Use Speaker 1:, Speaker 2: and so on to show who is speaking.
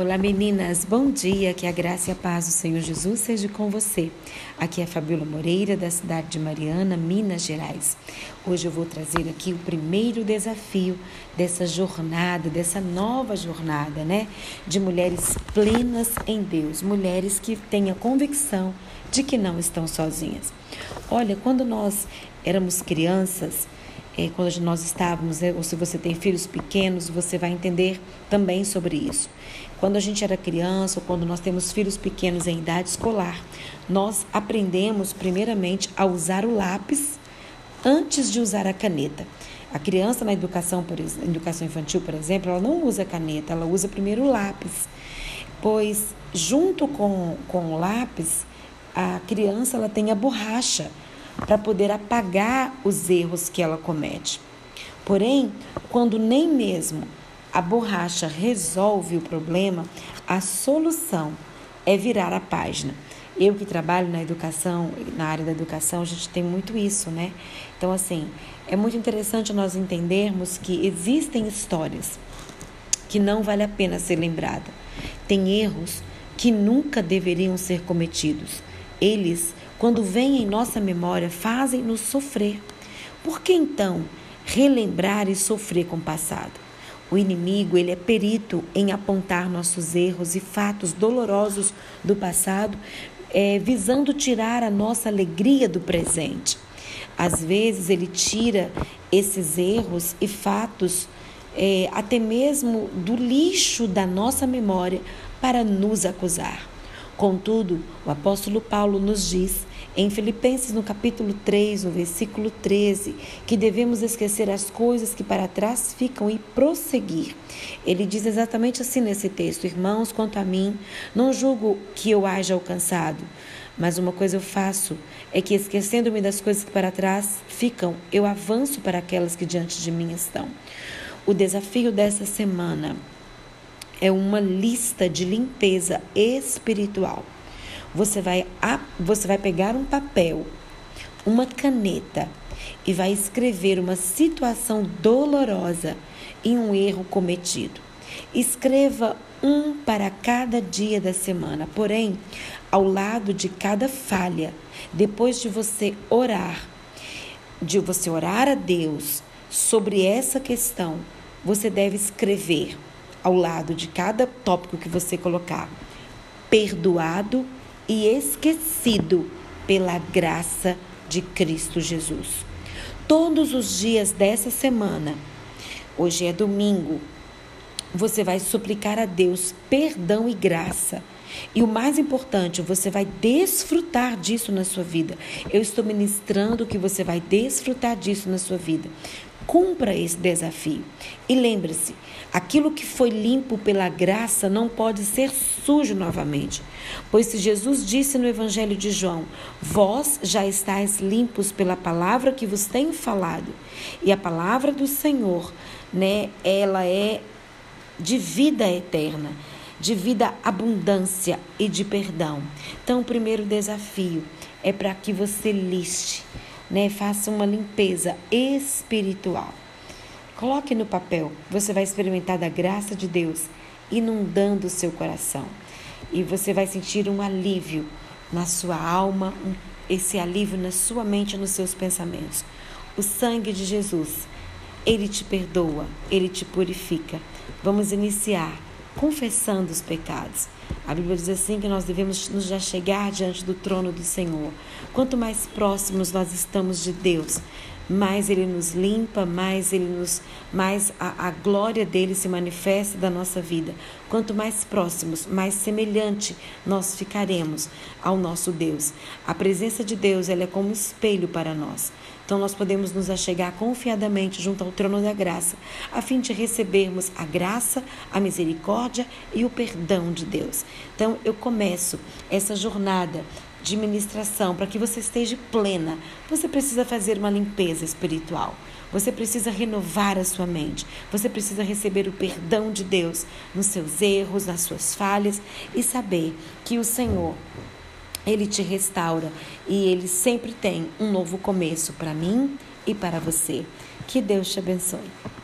Speaker 1: Olá meninas, bom dia, que a graça e a paz do Senhor Jesus seja com você. Aqui é Fabiola Moreira, da cidade de Mariana, Minas Gerais. Hoje eu vou trazer aqui o primeiro desafio dessa jornada, dessa nova jornada, né? De mulheres plenas em Deus, mulheres que têm a convicção de que não estão sozinhas. Olha, quando nós éramos crianças, é, quando nós estávamos, né, ou se você tem filhos pequenos, você vai entender também sobre isso. Quando a gente era criança ou quando nós temos filhos pequenos em idade escolar, nós aprendemos primeiramente a usar o lápis antes de usar a caneta. A criança na educação, por educação infantil, por exemplo, ela não usa caneta, ela usa primeiro o lápis. Pois junto com, com o lápis, a criança ela tem a borracha para poder apagar os erros que ela comete. Porém, quando nem mesmo a borracha resolve o problema, a solução é virar a página. Eu que trabalho na educação, na área da educação, a gente tem muito isso, né? Então, assim, é muito interessante nós entendermos que existem histórias que não vale a pena ser lembrada. Tem erros que nunca deveriam ser cometidos. Eles, quando vêm em nossa memória, fazem-nos sofrer. Por que então relembrar e sofrer com o passado? O inimigo, ele é perito em apontar nossos erros e fatos dolorosos do passado, é, visando tirar a nossa alegria do presente. Às vezes ele tira esses erros e fatos é, até mesmo do lixo da nossa memória para nos acusar. Contudo, o apóstolo Paulo nos diz em Filipenses, no capítulo 3, no versículo 13, que devemos esquecer as coisas que para trás ficam e prosseguir. Ele diz exatamente assim nesse texto: Irmãos, quanto a mim, não julgo que eu haja alcançado, mas uma coisa eu faço, é que esquecendo-me das coisas que para trás ficam, eu avanço para aquelas que diante de mim estão. O desafio dessa semana é uma lista de limpeza espiritual. Você vai, você vai pegar um papel, uma caneta e vai escrever uma situação dolorosa e um erro cometido. Escreva um para cada dia da semana, porém, ao lado de cada falha, depois de você orar, de você orar a Deus sobre essa questão, você deve escrever ao lado de cada tópico que você colocar: perdoado e esquecido pela graça de Cristo Jesus. Todos os dias dessa semana, hoje é domingo, você vai suplicar a Deus perdão e graça. E o mais importante, você vai desfrutar disso na sua vida. Eu estou ministrando que você vai desfrutar disso na sua vida. Cumpra esse desafio. E lembre-se: aquilo que foi limpo pela graça não pode ser sujo novamente. Pois se Jesus disse no Evangelho de João: Vós já estáis limpos pela palavra que vos tenho falado. E a palavra do Senhor, né, ela é de vida eterna, de vida abundância e de perdão. Então, o primeiro desafio é para que você liste né? Faça uma limpeza espiritual. Coloque no papel, você vai experimentar da graça de Deus inundando o seu coração. E você vai sentir um alívio na sua alma, um, esse alívio na sua mente nos seus pensamentos. O sangue de Jesus, ele te perdoa, ele te purifica. Vamos iniciar confessando os pecados. A Bíblia diz assim que nós devemos nos já chegar diante do trono do Senhor. Quanto mais próximos nós estamos de Deus, mais ele nos limpa, mais ele nos, mais a, a glória dele se manifesta da nossa vida. Quanto mais próximos, mais semelhante nós ficaremos ao nosso Deus. A presença de Deus ela é como um espelho para nós. Então nós podemos nos achegar confiadamente junto ao trono da graça, a fim de recebermos a graça, a misericórdia e o perdão de Deus. Então eu começo essa jornada de ministração, para que você esteja plena, você precisa fazer uma limpeza espiritual. Você precisa renovar a sua mente. Você precisa receber o perdão de Deus nos seus erros, nas suas falhas e saber que o Senhor ele te restaura e ele sempre tem um novo começo para mim e para você. Que Deus te abençoe.